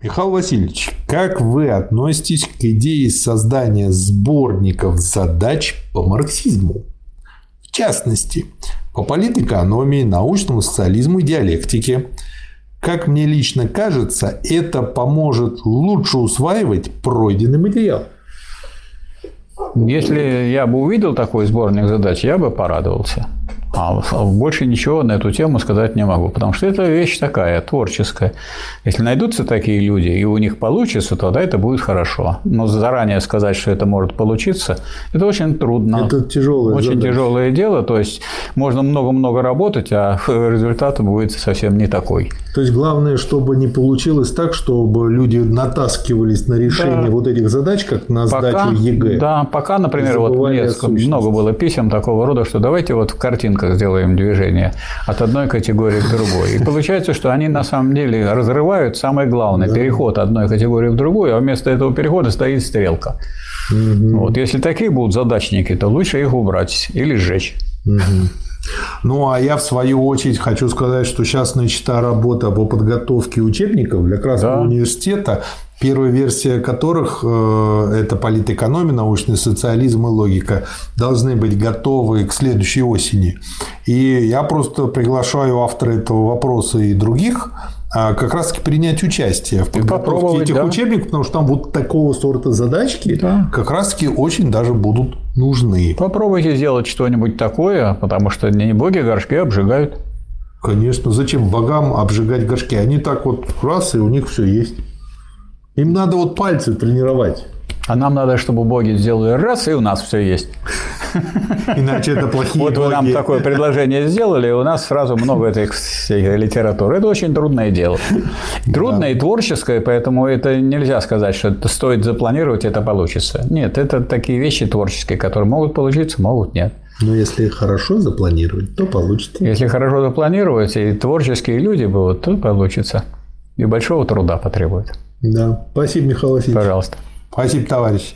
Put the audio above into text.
Михаил Васильевич, как вы относитесь к идее создания сборников задач по марксизму? В частности, по политэкономии, научному социализму и диалектике. Как мне лично кажется, это поможет лучше усваивать пройденный материал. Если я бы увидел такой сборник задач, я бы порадовался. А больше ничего на эту тему сказать не могу, потому что это вещь такая, творческая. Если найдутся такие люди, и у них получится, тогда это будет хорошо. Но заранее сказать, что это может получиться, это очень трудно. Это тяжелое Очень задача. тяжелое дело. То есть можно много-много работать, а результат будет совсем не такой. То есть главное, чтобы не получилось так, чтобы люди натаскивались на решение Да. вот этих задач, как на Пока, сдачу ЕГЭ. да, пока, например, вот мне много было писем такого рода, что давайте вот в картинках сделаем движение от одной категории к другой. И получается, что они на самом деле разрывают самое главное переход одной категории в другую, а вместо этого перехода стоит стрелка. Вот если такие будут задачники, то лучше их убрать или сжечь. Ну, а я в свою очередь хочу сказать, что сейчас начата работа по подготовке учебников для Красного Да. университета, первая версия которых э, это политэкономия, научный социализм и логика, должны быть готовы к следующей осени. И я просто приглашаю автора этого вопроса и других как раз таки принять участие в подготовке этих да. учебников, потому что там вот такого сорта задачки Да. как раз таки очень даже будут нужны. Попробуйте сделать что-нибудь такое, потому что не боги горшки обжигают. Конечно, зачем богам обжигать горшки? Они так вот раз, и у них все есть. Им надо вот пальцы тренировать. А нам надо, чтобы боги сделали раз, и у нас все есть. Иначе это плохие Вот вы нам такое предложение сделали, и у нас сразу много этой литературы. Это очень трудное дело. Трудное и творческое, поэтому это нельзя сказать, что это стоит запланировать, это получится. Нет, это такие вещи творческие, которые могут получиться, могут нет. Но если хорошо запланировать, то получится. Если хорошо запланировать, и творческие люди будут, то получится. И большого труда потребует. Да. Спасибо, Михаил Васильевич. Пожалуйста. Спасибо, товарищи.